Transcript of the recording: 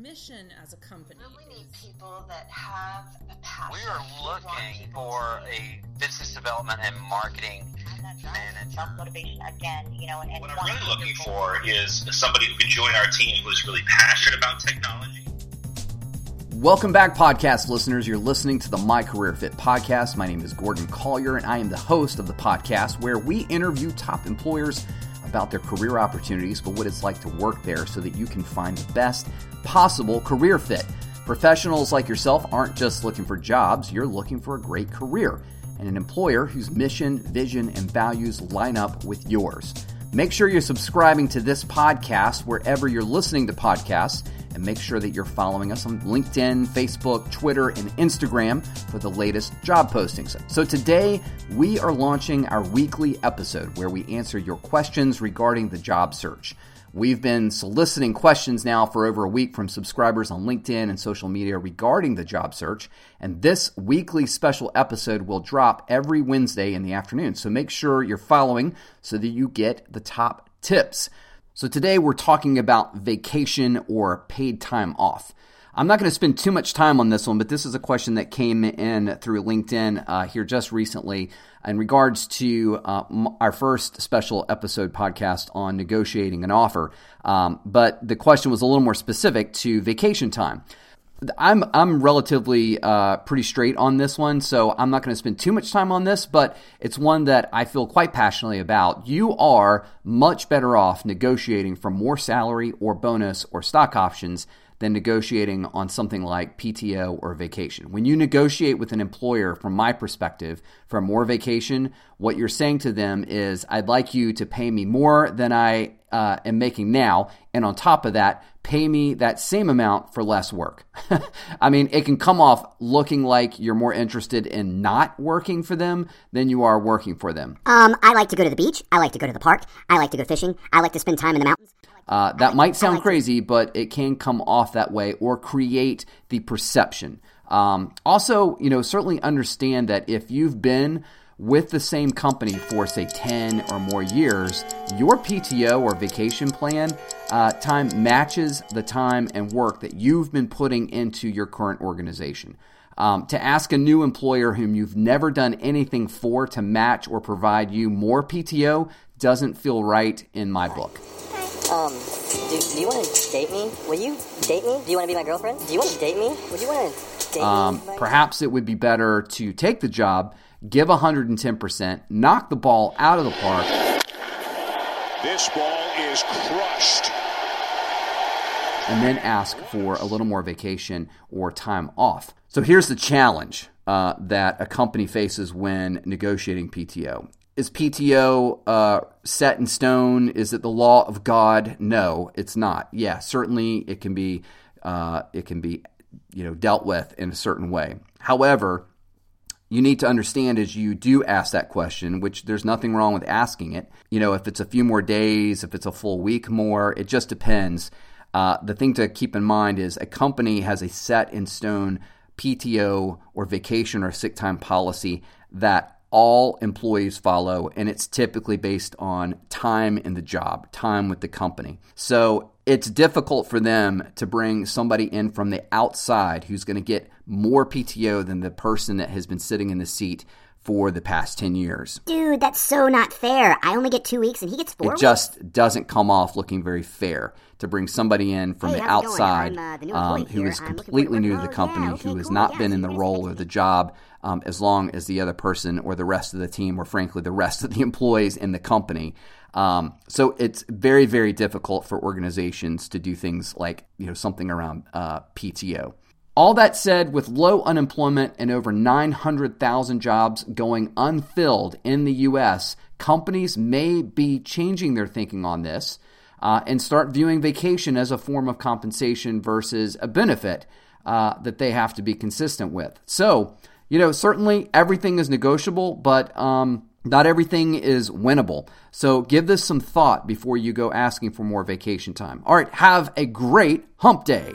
mission as a company? We need people that have a passion. We are looking for a business development and marketing manager. Self motivation again, you know, and, and what I'm really looking for is somebody who can join our team who is really passionate about technology. Welcome back, podcast listeners. You're listening to the My Career Fit podcast. My name is Gordon Collier, and I am the host of the podcast where we interview top employers about their career opportunities, but what it's like to work there so that you can find the best possible career fit. Professionals like yourself aren't just looking for jobs, you're looking for a great career and an employer whose mission, vision, and values line up with yours. Make sure you're subscribing to this podcast wherever you're listening to podcasts and make sure that you're following us on LinkedIn, Facebook, Twitter, and Instagram for the latest job postings. So today we are launching our weekly episode where we answer your questions regarding the job search. We've been soliciting questions now for over a week from subscribers on LinkedIn and social media regarding the job search. And this weekly special episode will drop every Wednesday in the afternoon. So make sure you're following so that you get the top tips. So today we're talking about vacation or paid time off. I'm not going to spend too much time on this one, but this is a question that came in through LinkedIn uh, here just recently in regards to uh, our first special episode podcast on negotiating an offer. Um, but the question was a little more specific to vacation time. I'm I'm relatively uh, pretty straight on this one, so I'm not going to spend too much time on this, but it's one that I feel quite passionately about. You are much better off negotiating for more salary or bonus or stock options than negotiating on something like PTO or vacation. When you negotiate with an employer, from my perspective, for more vacation, what you're saying to them is, I'd like you to pay me more than I uh, am making now. And on top of that, pay me that same amount for less work. I mean, it can come off looking like you're more interested in not working for them than you are working for them. Um, I like to go to the beach. I like to go to the park. I like to go fishing. I like to spend time in the mountains. Uh, that might sound crazy, but it can come off that way or create the perception. Um, also, you know, certainly understand that if you've been with the same company for say 10 or more years, your PTO or vacation plan uh, time matches the time and work that you've been putting into your current organization. Um, to ask a new employer whom you've never done anything for to match or provide you more PTO doesn't feel right in my book. Um, do, do you want to date me? Will you date me? Do you want to be my girlfriend? Do you want to date me? Would you want to date um, me? Perhaps it would be better to take the job, give 110%, knock the ball out of the park. This ball is crushed. And then ask for a little more vacation or time off. So here's the challenge uh, that a company faces when negotiating PTO is PTO uh, set in stone? Is it the law of God? No, it's not. Yeah, certainly it can be uh, it can be you know dealt with in a certain way. However, you need to understand as you do ask that question, which there's nothing wrong with asking it. You know, if it's a few more days, if it's a full week more, it just depends. Uh, the thing to keep in mind is a company has a set in stone PTO or vacation or sick time policy that all employees follow, and it's typically based on time in the job, time with the company. So it's difficult for them to bring somebody in from the outside who's going to get more PTO than the person that has been sitting in the seat for the past 10 years. Dude, that's so not fair. I only get two weeks and he gets four It just doesn't come off looking very fair to bring somebody in from hey, the outside uh, the um, who is completely new to the company, yeah, okay, who has cool. not yeah, been in the role or the job um, as long as the other person or the rest of the team, or frankly, the rest of the employees in the company. Um, so it's very, very difficult for organizations to do things like you know something around uh, PTO. All that said, with low unemployment and over 900,000 jobs going unfilled in the U.S., companies may be changing their thinking on this uh, and start viewing vacation as a form of compensation versus a benefit uh, that they have to be consistent with. So, you know, certainly everything is negotiable, but um, not everything is winnable. So give this some thought before you go asking for more vacation time. All right, have a great hump day.